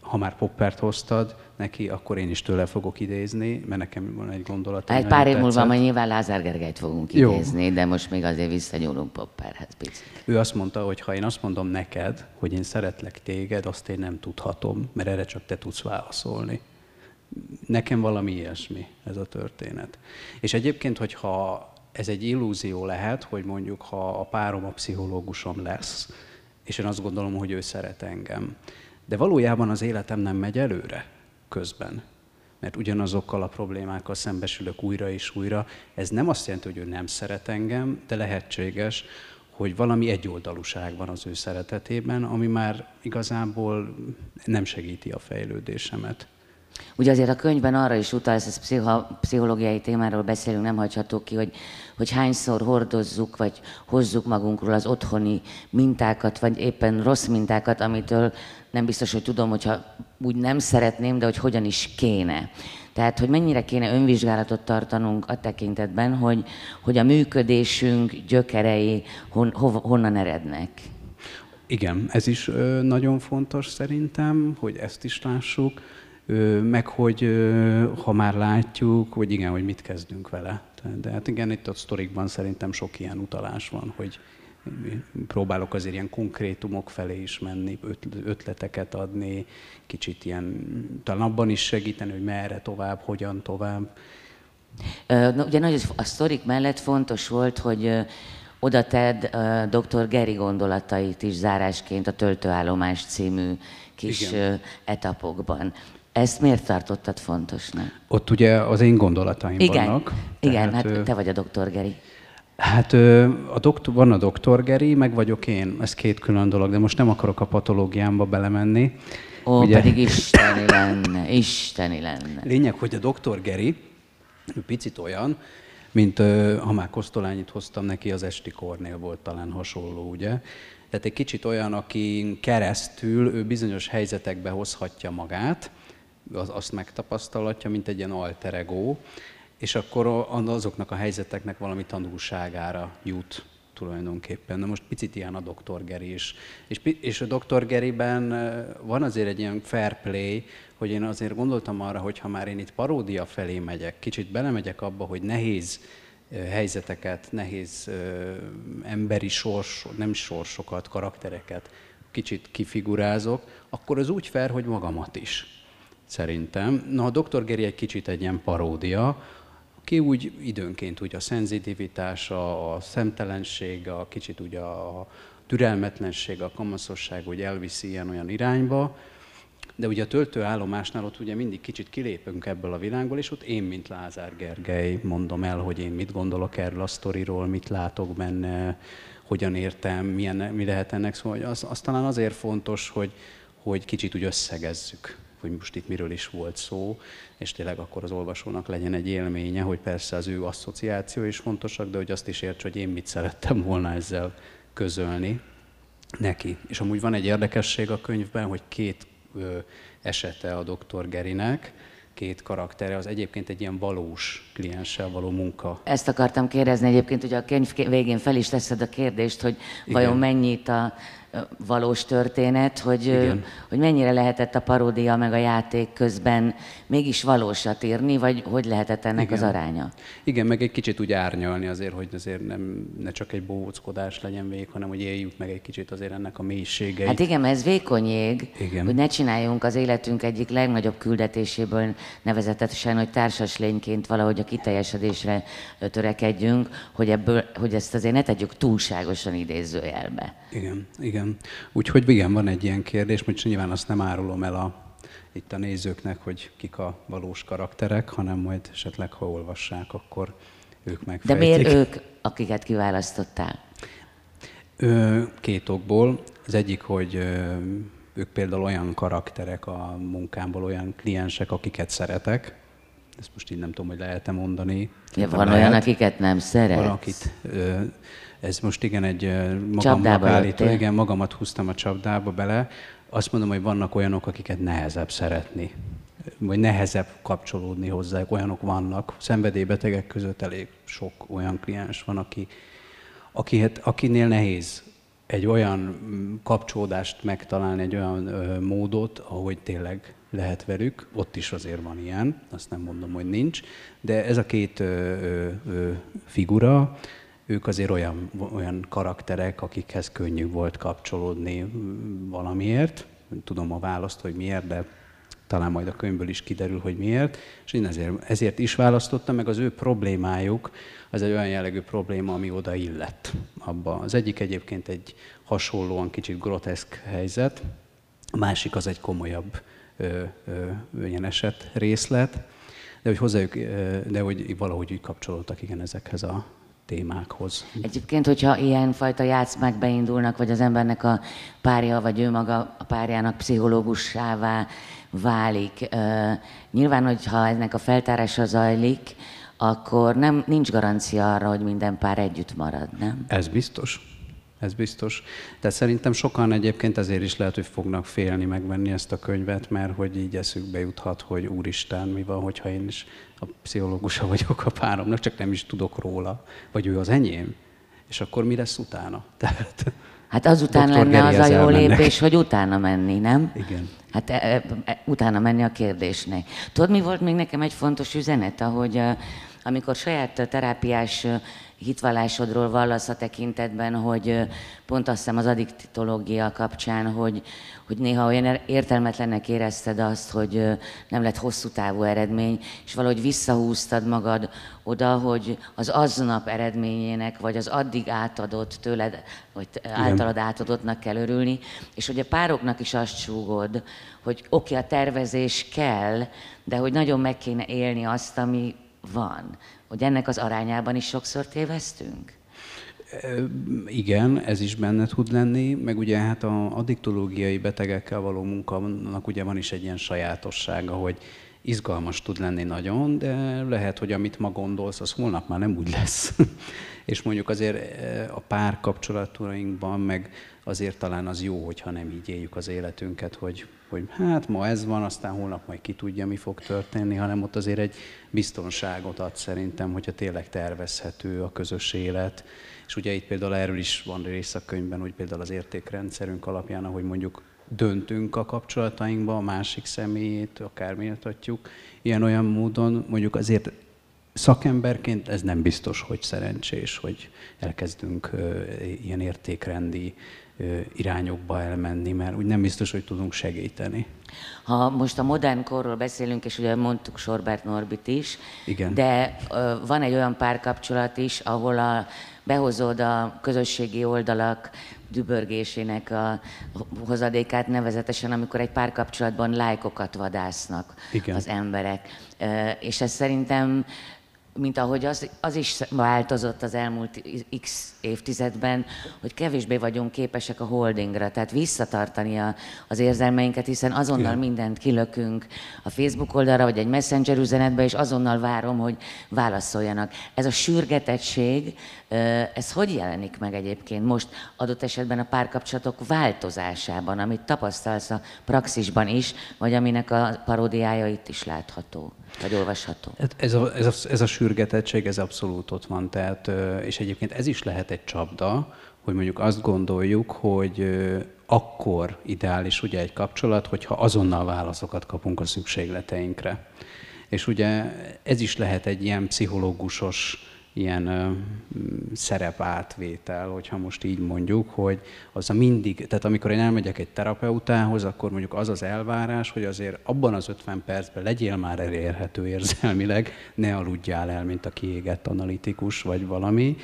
Ha már Poppert hoztad neki, akkor én is tőle fogok idézni, mert nekem van egy gondolat. Egy pár év múlva majd nyilván Lázár Gergelyt fogunk Jó. idézni, de most még azért visszanyúlunk Popperhez picit. Ő azt mondta, hogy ha én azt mondom neked, hogy én szeretlek téged, azt én nem tudhatom, mert erre csak te tudsz válaszolni. Nekem valami ilyesmi ez a történet. És egyébként, hogyha ez egy illúzió lehet, hogy mondjuk ha a párom a pszichológusom lesz, és én azt gondolom, hogy ő szeret engem. De valójában az életem nem megy előre közben. Mert ugyanazokkal a problémákkal szembesülök újra és újra. Ez nem azt jelenti, hogy ő nem szeret engem, de lehetséges, hogy valami egyoldalúság van az ő szeretetében, ami már igazából nem segíti a fejlődésemet. Ugye azért a könyvben arra is utalsz, ez pszicha, pszichológiai témáról beszélünk, nem hagyható ki, hogy, hogy hányszor hordozzuk, vagy hozzuk magunkról az otthoni mintákat, vagy éppen rossz mintákat, amitől nem biztos, hogy tudom, hogyha úgy nem szeretném, de hogy hogyan is kéne. Tehát, hogy mennyire kéne önvizsgálatot tartanunk a tekintetben, hogy, hogy a működésünk gyökerei hon, hov, honnan erednek. Igen, ez is nagyon fontos szerintem, hogy ezt is lássuk, meg hogy ha már látjuk, hogy igen, hogy mit kezdünk vele. De hát igen, itt a sztorikban szerintem sok ilyen utalás van, hogy próbálok azért ilyen konkrétumok felé is menni, ötleteket adni, kicsit ilyen, talán abban is segíteni, hogy merre tovább, hogyan tovább. Na, ugye nagy a sztorik mellett fontos volt, hogy oda tedd dr. Geri gondolatait is zárásként a Töltőállomás című kis Igen. etapokban. Ezt miért tartottad fontosnak? Ott ugye az én gondolataim Igen. vannak. Igen, tehát, hát te vagy a doktor Geri. Hát a doktor, van a doktor Geri, meg vagyok én. Ez két külön dolog, de most nem akarok a patológiámba belemenni. Ó, Ugye... pedig isteni lenne, isteni lenne. Lényeg, hogy a doktor Geri, picit olyan, mint ha már Kosztolányit hoztam neki, az esti kornél volt talán hasonló, ugye? Tehát egy kicsit olyan, aki keresztül ő bizonyos helyzetekbe hozhatja magát, az, azt megtapasztalhatja, mint egy ilyen alter ego, és akkor azoknak a helyzeteknek valami tanulságára jut tulajdonképpen. Na most picit ilyen a Dr. Geri is. És, és a Dr. Geriben van azért egy ilyen fair play, hogy én azért gondoltam arra, hogy ha már én itt paródia felé megyek, kicsit belemegyek abba, hogy nehéz helyzeteket, nehéz emberi sors, nem sorsokat, karaktereket kicsit kifigurázok, akkor az úgy fair, hogy magamat is szerintem. Na, a Dr. Geri egy kicsit egy ilyen paródia, ki úgy időnként úgy a szenzitivitása, a szemtelenség, a kicsit úgy a türelmetlenség, a kamaszosság úgy elviszi ilyen-olyan irányba, de ugye a töltőállomásnál ott ugye mindig kicsit kilépünk ebből a világból, és ott én, mint Lázár Gergely mondom el, hogy én mit gondolok erről a sztoriról, mit látok benne, hogyan értem, milyen, mi lehet ennek. Szóval az, az talán azért fontos, hogy, hogy kicsit úgy összegezzük hogy most itt miről is volt szó, és tényleg akkor az olvasónak legyen egy élménye, hogy persze az ő asszociáció is fontosak, de hogy azt is érts, hogy én mit szerettem volna ezzel közölni neki. És amúgy van egy érdekesség a könyvben, hogy két ö, esete a doktor Gerinek, két karaktere, az egyébként egy ilyen valós klienssel való munka. Ezt akartam kérdezni egyébként, hogy a könyv végén fel is teszed a kérdést, hogy Igen. vajon mennyit a valós történet, hogy, hogy mennyire lehetett a paródia meg a játék közben mégis valósat írni, vagy hogy lehetett ennek Igen. az aránya? Igen, meg egy kicsit úgy árnyalni azért, hogy azért nem, ne csak egy bóckodás legyen vég, hanem hogy éljük meg egy kicsit azért ennek a mélységeit. Hát igen, ez vékony jég, igen. hogy ne csináljunk az életünk egyik legnagyobb küldetéséből nevezetesen, hogy társas lényként valahogy a kiteljesedésre törekedjünk, hogy, ebből, hogy ezt azért ne tegyük túlságosan idézőjelbe. Igen, igen. Úgyhogy igen, van egy ilyen kérdés, most nyilván azt nem árulom el a, itt a nézőknek, hogy kik a valós karakterek, hanem majd esetleg, ha olvassák, akkor ők megfejtik. De miért ők, akiket kiválasztottál? Két okból. Az egyik, hogy ők például olyan karakterek a munkámból, olyan kliensek, akiket szeretek. Ezt most így nem tudom, hogy lehet-e mondani. Ja, van lehet. olyan, akiket nem szeret. Valakit. Ö, ez most igen egy magamnak állító, igen, magamat húztam a csapdába bele. Azt mondom, hogy vannak olyanok, akiket nehezebb szeretni, vagy nehezebb kapcsolódni hozzá. Olyanok vannak. Szenvedélybetegek között elég sok olyan kliens van, aki, aki, hát, akinél nehéz egy olyan mm, kapcsolódást megtalálni, egy olyan ö, módot, ahogy tényleg lehet velük. Ott is azért van ilyen, azt nem mondom, hogy nincs. De ez a két ö, ö, figura, ők azért olyan, olyan karakterek, akikhez könnyű volt kapcsolódni valamiért. Tudom a választ, hogy miért, de talán majd a könyvből is kiderül, hogy miért. És én ezért, ezért is választottam, meg az ő problémájuk, az egy olyan jellegű probléma, ami oda illett. Abba. Az egyik egyébként egy hasonlóan kicsit groteszk helyzet, a másik az egy komolyabb ö, ilyen eset részlet, de hogy hozzájuk, de hogy valahogy úgy kapcsolódtak igen ezekhez a témákhoz. Egyébként, hogyha ilyen fajta játszmák beindulnak, vagy az embernek a párja, vagy ő maga a párjának pszichológussává válik, nyilván, hogyha ennek a feltárása zajlik, akkor nem, nincs garancia arra, hogy minden pár együtt marad, nem? Ez biztos. Ez biztos. De szerintem sokan egyébként ezért is lehet, hogy fognak félni megvenni ezt a könyvet, mert hogy így eszükbe juthat, hogy úristen, mi van, hogyha én is a pszichológusa vagyok a páromnak, csak nem is tudok róla, vagy ő az enyém. És akkor mi lesz utána? Tehát, hát azután Dr. lenne Geri az a jó lépés, hogy utána menni, nem? Igen. Hát e, e, utána menni a kérdésnek. Tudod, mi volt még nekem egy fontos üzenet, ahogy amikor saját terápiás hitvallásodról vallasz a tekintetben, hogy pont azt hiszem az addiktológia kapcsán, hogy, hogy néha olyan értelmetlennek érezted azt, hogy nem lett hosszú távú eredmény, és valahogy visszahúztad magad oda, hogy az aznap eredményének, vagy az addig átadott tőled, vagy általad átadottnak kell örülni, és hogy a pároknak is azt súgod, hogy oké, okay, a tervezés kell, de hogy nagyon meg kéne élni azt, ami van hogy ennek az arányában is sokszor téveztünk? Igen, ez is benne tud lenni, meg ugye hát a addiktológiai betegekkel való munkának ugye van is egy ilyen sajátossága, hogy izgalmas tud lenni nagyon, de lehet, hogy amit ma gondolsz, az holnap már nem úgy lesz. És mondjuk azért a pár kapcsolatainkban meg azért talán az jó, hogyha nem így éljük az életünket, hogy, hogy hát ma ez van, aztán holnap majd ki tudja, mi fog történni, hanem ott azért egy biztonságot ad szerintem, hogyha tényleg tervezhető a közös élet. És ugye itt például erről is van rész a könyvben, hogy például az értékrendszerünk alapján, ahogy mondjuk döntünk a kapcsolatainkba, a másik személyét, akár méltatjuk, ilyen-olyan módon mondjuk azért szakemberként ez nem biztos, hogy szerencsés, hogy elkezdünk ilyen értékrendi irányokba elmenni, mert úgy nem biztos, hogy tudunk segíteni. Ha most a modern korról beszélünk, és ugye mondtuk Sorbert Norbit is, Igen. de van egy olyan párkapcsolat is, ahol a, behozod a közösségi oldalak dübörgésének a hozadékát, nevezetesen amikor egy párkapcsolatban lájkokat vadásznak Igen. az emberek. És ez szerintem mint ahogy az, az is változott az elmúlt x évtizedben, hogy kevésbé vagyunk képesek a holdingra, tehát visszatartani a, az érzelmeinket, hiszen azonnal Igen. mindent kilökünk a Facebook oldalra, vagy egy messenger üzenetbe, és azonnal várom, hogy válaszoljanak. Ez a sürgetettség, ez hogy jelenik meg egyébként most adott esetben a párkapcsolatok változásában, amit tapasztalsz a praxisban is, vagy aminek a paródiája itt is látható? Vagy olvasható. Hát ez a, ez, a, ez a sürgetettség, ez abszolút ott van, tehát, és egyébként ez is lehet egy csapda, hogy mondjuk azt gondoljuk, hogy akkor ideális ugye egy kapcsolat, hogyha azonnal válaszokat kapunk a szükségleteinkre. És ugye ez is lehet egy ilyen pszichológusos ilyen ö, szerepátvétel, hogyha most így mondjuk, hogy az a mindig, tehát amikor én elmegyek egy terapeutához, akkor mondjuk az az elvárás, hogy azért abban az 50 percben legyél már elérhető érzelmileg, ne aludjál el, mint a kiégett analitikus vagy valami,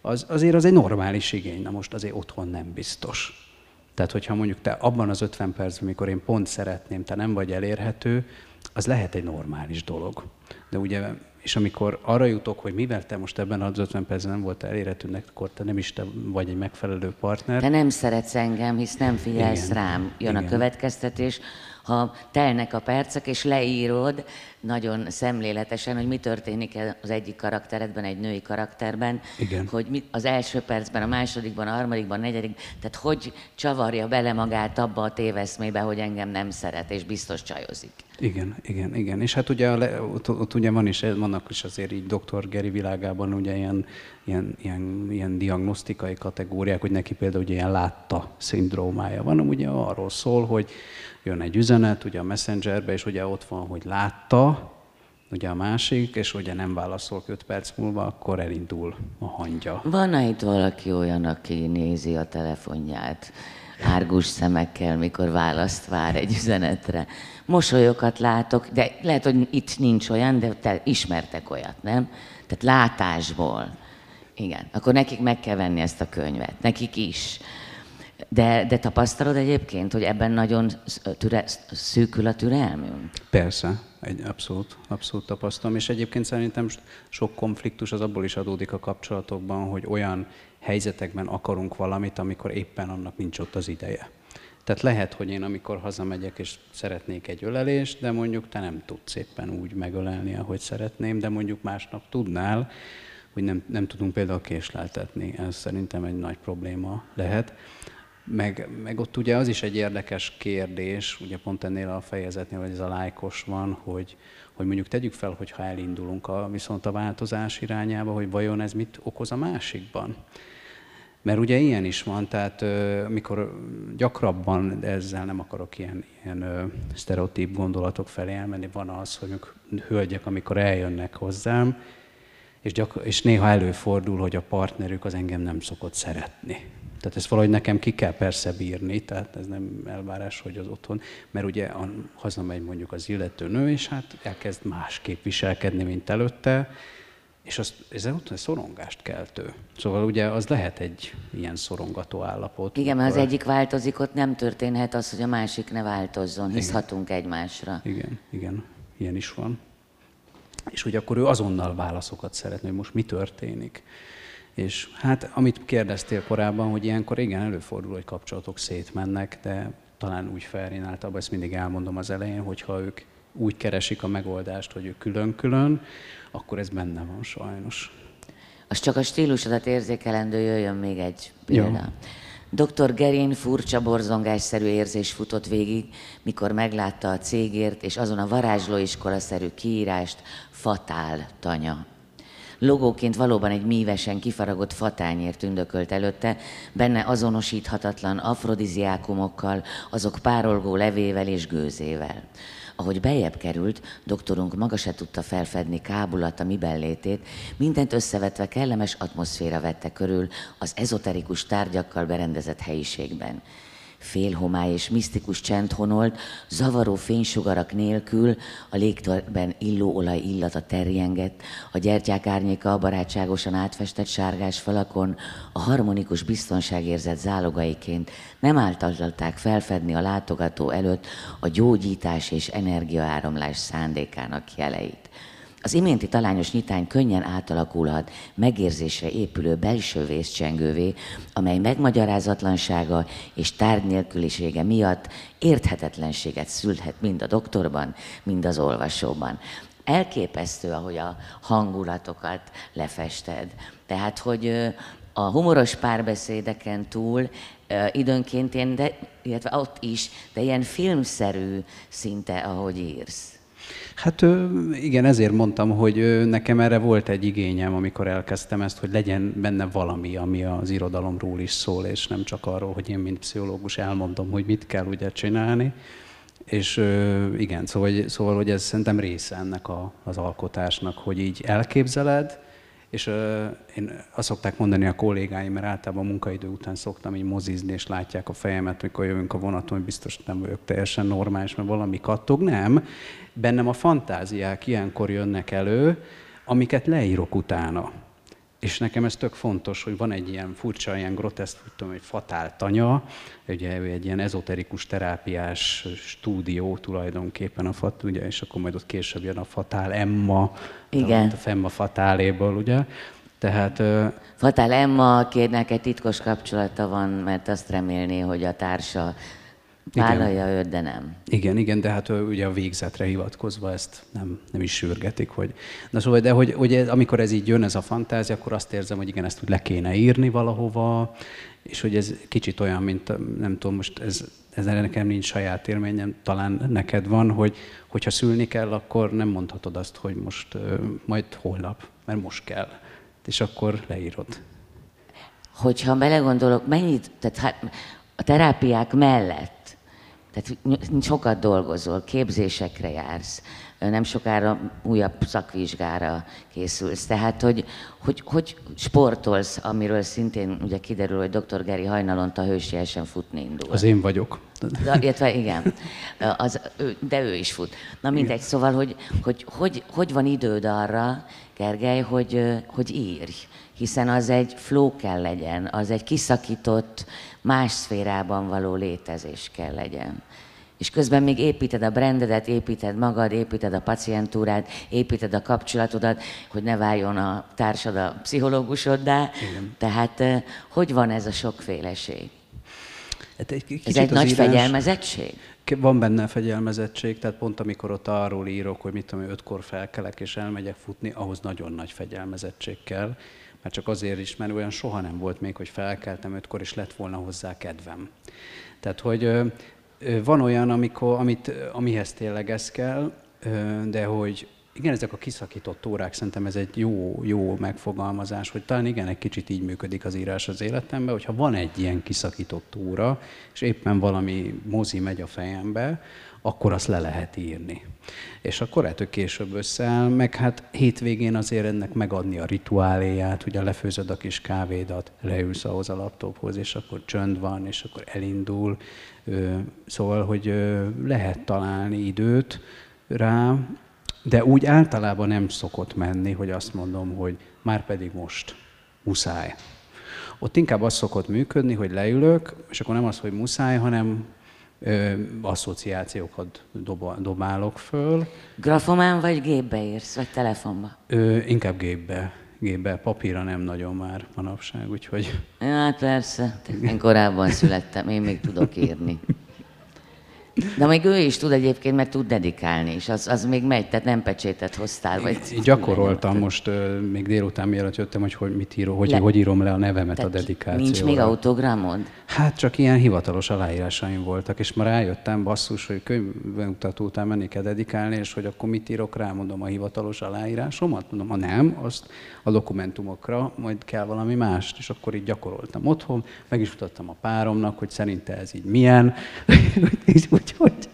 az, azért az egy normális igény, na most azért otthon nem biztos. Tehát, hogyha mondjuk te abban az 50 percben, amikor én pont szeretném, te nem vagy elérhető, az lehet egy normális dolog. De ugye és amikor arra jutok, hogy mivel te most ebben az 50 percben nem volt elérhetőnek, akkor te nem is te vagy egy megfelelő partner. Te nem szeretsz engem, hisz nem figyelsz Igen. rám. Jön Igen. a következtetés, ha telnek a percek, és leírod nagyon szemléletesen, hogy mi történik az egyik karakteredben, egy női karakterben, Igen. hogy mi, az első percben, a másodikban, a harmadikban, a negyedik, tehát hogy csavarja bele magát abba a téveszmébe, hogy engem nem szeret, és biztos csajozik. Igen, igen, igen. És hát ugye ott, ott ugye van is, vannak is azért így doktor Geri világában ugye ilyen, ilyen, ilyen, ilyen diagnosztikai kategóriák, hogy neki például ugye ilyen látta szindrómája van, ugye arról szól, hogy jön egy üzenet ugye a messengerbe, és ugye ott van, hogy látta, ugye a másik, és ugye nem válaszol 5 perc múlva, akkor elindul a hangja. Van -e itt valaki olyan, aki nézi a telefonját árgus szemekkel, mikor választ vár egy üzenetre? Mosolyokat látok, de lehet, hogy itt nincs olyan, de te ismertek olyat, nem? Tehát látásból. Igen, akkor nekik meg kell venni ezt a könyvet, nekik is. De, de tapasztalod egyébként, hogy ebben nagyon türe, szűkül a türelmünk? Persze, egy, abszolút, abszolút tapasztalom, és egyébként szerintem sok konfliktus az abból is adódik a kapcsolatokban, hogy olyan helyzetekben akarunk valamit, amikor éppen annak nincs ott az ideje. Tehát lehet, hogy én amikor hazamegyek és szeretnék egy ölelést, de mondjuk te nem tudsz éppen úgy megölelni, ahogy szeretném, de mondjuk másnap tudnál, hogy nem, nem tudunk például késleltetni. Ez szerintem egy nagy probléma lehet. Meg, meg ott ugye az is egy érdekes kérdés, ugye pont ennél a fejezetnél, hogy ez a lájkos van, hogy, hogy mondjuk tegyük fel, hogy ha elindulunk a, viszont a változás irányába, hogy vajon ez mit okoz a másikban. Mert ugye ilyen is van, tehát mikor gyakrabban, de ezzel nem akarok ilyen, ilyen sztereotíp gondolatok felé elmenni, van az, hogy hölgyek, amikor eljönnek hozzám, és, gyakor- és néha előfordul, hogy a partnerük az engem nem szokott szeretni. Tehát ezt valahogy nekem ki kell persze bírni, tehát ez nem elvárás, hogy az otthon, mert ugye a, hazamegy mondjuk az illető nő, és hát elkezd másképp viselkedni, mint előtte, és az, ez után szorongást keltő. Szóval ugye az lehet egy ilyen szorongató állapot. Igen, mert az egyik változik, ott nem történhet az, hogy a másik ne változzon, hisz hatunk egymásra. Igen, igen, ilyen is van. És hogy akkor ő azonnal válaszokat szeretne, hogy most mi történik. És hát, amit kérdeztél korábban, hogy ilyenkor igen, előfordul, hogy kapcsolatok szétmennek, de talán úgy Ferrin általában, ezt mindig elmondom az elején, hogyha ők úgy keresik a megoldást, hogy ők külön-külön, akkor ez benne van sajnos. Az csak a stílusodat érzékelendő, jöjjön még egy példa. Dr. Gerin furcsa borzongásszerű érzés futott végig, mikor meglátta a cégért és azon a varázslóiskola-szerű kiírást Fatál tanya. Logóként valóban egy mívesen kifaragott fatányért tündökölt előtte, benne azonosíthatatlan afrodiziákumokkal, azok párolgó levével és gőzével. Ahogy bejebb került, doktorunk maga se tudta felfedni kábulat a mibellétét, mindent összevetve kellemes atmoszféra vette körül az ezoterikus tárgyakkal berendezett helyiségben félhomály és misztikus csend honolt, zavaró fénysugarak nélkül a légtörben illó olaj illata terjengett, a gyertyák árnyéka a barátságosan átfestett sárgás falakon, a harmonikus biztonságérzet zálogaiként nem általták felfedni a látogató előtt a gyógyítás és energiaáramlás szándékának jeleit. Az iménti talányos nyitány könnyen átalakulhat megérzésre épülő belső vészcsengővé, amely megmagyarázatlansága és tárgy nélkülisége miatt érthetetlenséget szülhet mind a doktorban, mind az olvasóban. Elképesztő, ahogy a hangulatokat lefested. Tehát, hogy a humoros párbeszédeken túl időnként én, de, illetve ott is, de ilyen filmszerű szinte, ahogy írsz. Hát igen, ezért mondtam, hogy nekem erre volt egy igényem, amikor elkezdtem ezt, hogy legyen benne valami, ami az irodalomról is szól, és nem csak arról, hogy én, mint pszichológus elmondom, hogy mit kell ugye csinálni. És igen, szóval, szóval hogy ez szerintem része ennek a, az alkotásnak, hogy így elképzeled, és uh, én azt szokták mondani a kollégáim, mert általában munkaidő után szoktam így mozizni, és látják a fejemet, mikor jövünk a vonaton, hogy biztos nem vagyok teljesen normális, mert valami kattog. Nem. Bennem a fantáziák ilyenkor jönnek elő, amiket leírok utána. És nekem ez tök fontos, hogy van egy ilyen furcsa, ilyen groteszk, tudom, egy fatál tanya, ugye ő egy ilyen ezoterikus terápiás stúdió tulajdonképpen a fat, ugye, és akkor majd ott később jön a fatál Emma, Igen. a Femma fatáléból, ugye. Tehát, Fatál Emma, akinek egy titkos kapcsolata van, mert azt remélné, hogy a társa Vállalja őt, de nem. Igen, igen, de hát ugye a végzetre hivatkozva ezt nem, nem is sürgetik, hogy... Na szóval, de hogy, hogy amikor ez így jön, ez a fantázia, akkor azt érzem, hogy igen, ezt úgy le kéne írni valahova, és hogy ez kicsit olyan, mint nem tudom, most ez, ez nekem nincs saját élményem, talán neked van, hogy hogyha szülni kell, akkor nem mondhatod azt, hogy most majd holnap, mert most kell. És akkor leírod. Hogyha belegondolok, mennyit, tehát hát a terápiák mellett tehát sokat dolgozol, képzésekre jársz, nem sokára újabb szakvizsgára készülsz. Tehát, hogy, hogy, hogy sportolsz, amiről szintén ugye kiderül, hogy dr. Geri hajnalonta hősiesen futni indul. Az én vagyok. De, illetve igen, az, ő, de ő is fut. Na mindegy, szóval, hogy hogy, hogy, hogy van időd arra, Gergely, hogy, hogy írj, hiszen az egy flow kell legyen, az egy kiszakított, más szférában való létezés kell legyen. És közben még építed a brandedet, építed magad, építed a pacientúrát, építed a kapcsolatodat, hogy ne váljon a társad a pszichológusoddá. Igen. Tehát hogy van ez a sokféleség? Hát egy ez egy nagy írás... fegyelmezettség? Van benne fegyelmezettség, tehát pont amikor ott arról írok, hogy mit tudom, ötkor felkelek és elmegyek futni, ahhoz nagyon nagy fegyelmezettség kell. Mert csak azért is, mert olyan soha nem volt még, hogy felkeltem ötkor, és lett volna hozzá kedvem. Tehát, hogy van olyan, amikor, amit, amihez tényleg ez kell, de hogy igen, ezek a kiszakított órák, szerintem ez egy jó, jó megfogalmazás, hogy talán igen, egy kicsit így működik az írás az életemben, hogyha van egy ilyen kiszakított óra, és éppen valami mozi megy a fejembe, akkor azt le lehet írni. És akkor hogy később összeáll, meg hát hétvégén azért ennek megadni a rituáléját, ugye lefőzöd a kis kávédat, leülsz ahhoz a laptophoz, és akkor csönd van, és akkor elindul. Szóval, hogy lehet találni időt rá, de úgy általában nem szokott menni, hogy azt mondom, hogy már pedig most muszáj. Ott inkább az szokott működni, hogy leülök, és akkor nem az, hogy muszáj, hanem ö, asszociációkat dob, dobálok föl. Grafomán vagy gépbe írsz, vagy telefonba? Ö, inkább gépbe. Gépbe, papírra nem nagyon már manapság, úgyhogy... Ja, hát persze, én korábban születtem, én még tudok írni. De még ő is tud egyébként, mert tud dedikálni, és az, az még megy, tehát nem pecsétet hoztál. Vagy Én gyakoroltam most, uh, még délután mielőtt jöttem, hogy, hogy mit írok, hogy, le. hogy írom le a nevemet tehát a dedikációra. Nincs még autogramod? Hát csak ilyen hivatalos aláírásaim voltak, és ma rájöttem basszus, hogy könyvbemutató után menni kell dedikálni, és hogy akkor mit írok rá, mondom a hivatalos aláírásomat, mondom, ha nem, azt a dokumentumokra majd kell valami mást, és akkor így gyakoroltam otthon, meg is mutattam a páromnak, hogy szerinte ez így milyen, úgyhogy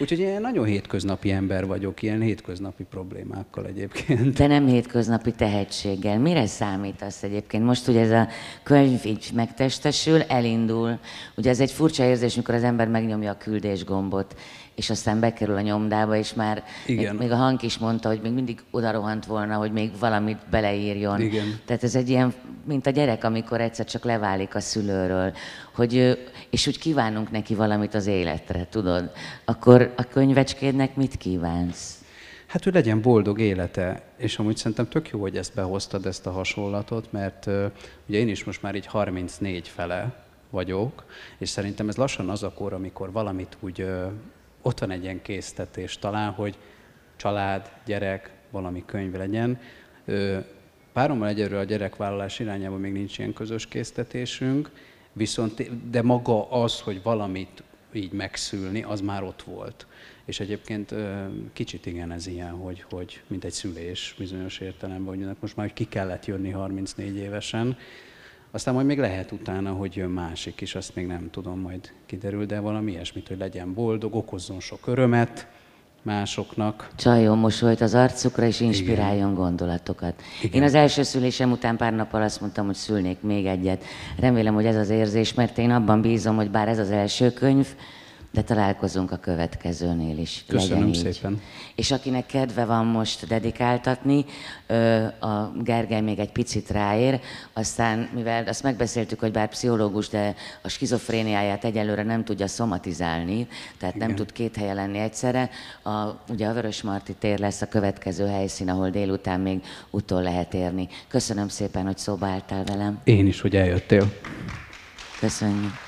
Úgyhogy én nagyon hétköznapi ember vagyok, ilyen hétköznapi problémákkal egyébként. De nem hétköznapi tehetséggel. Mire számítasz egyébként? Most ugye ez a könyv így megtestesül, elindul. Ugye ez egy furcsa érzés, mikor az ember megnyomja a küldés gombot, és aztán bekerül a nyomdába, és már Igen. Még, még a hang is mondta, hogy még mindig oda rohant volna, hogy még valamit beleírjon. Igen. Tehát ez egy ilyen, mint a gyerek, amikor egyszer csak leválik a szülőről, hogy, és úgy kívánunk neki valamit az életre, tudod? Akkor a könyvecskédnek mit kívánsz? Hát, hogy legyen boldog élete, és amúgy szerintem tök jó, hogy ezt behoztad, ezt a hasonlatot, mert ugye én is most már így 34 fele vagyok, és szerintem ez lassan az a kor, amikor valamit úgy ott van egy ilyen késztetés talán, hogy család, gyerek, valami könyv legyen. Párommal egyelőre a gyerekvállalás irányában még nincs ilyen közös késztetésünk, viszont, de maga az, hogy valamit így megszülni, az már ott volt. És egyébként kicsit igen ez ilyen, hogy, hogy mint egy szülés bizonyos értelemben, hogy most már hogy ki kellett jönni 34 évesen, aztán majd még lehet utána, hogy jön másik is, azt még nem tudom, majd kiderül, de valami ilyesmit, hogy legyen boldog, okozzon sok örömet másoknak. Csaljon mosolyt az arcukra, és inspiráljon Igen. gondolatokat. Igen. Én az első szülésem után pár nappal azt mondtam, hogy szülnék még egyet. Remélem, hogy ez az érzés, mert én abban bízom, hogy bár ez az első könyv, de találkozunk a következőnél is. Köszönöm szépen. És akinek kedve van most dedikáltatni, a Gergely még egy picit ráér, aztán, mivel azt megbeszéltük, hogy bár pszichológus, de a skizofréniáját egyelőre nem tudja szomatizálni, tehát Igen. nem tud két helyen lenni egyszerre, a, ugye a Vörös Marti tér lesz a következő helyszín, ahol délután még utol lehet érni. Köszönöm szépen, hogy szóba álltál velem. Én is, hogy eljöttél. Köszönjük.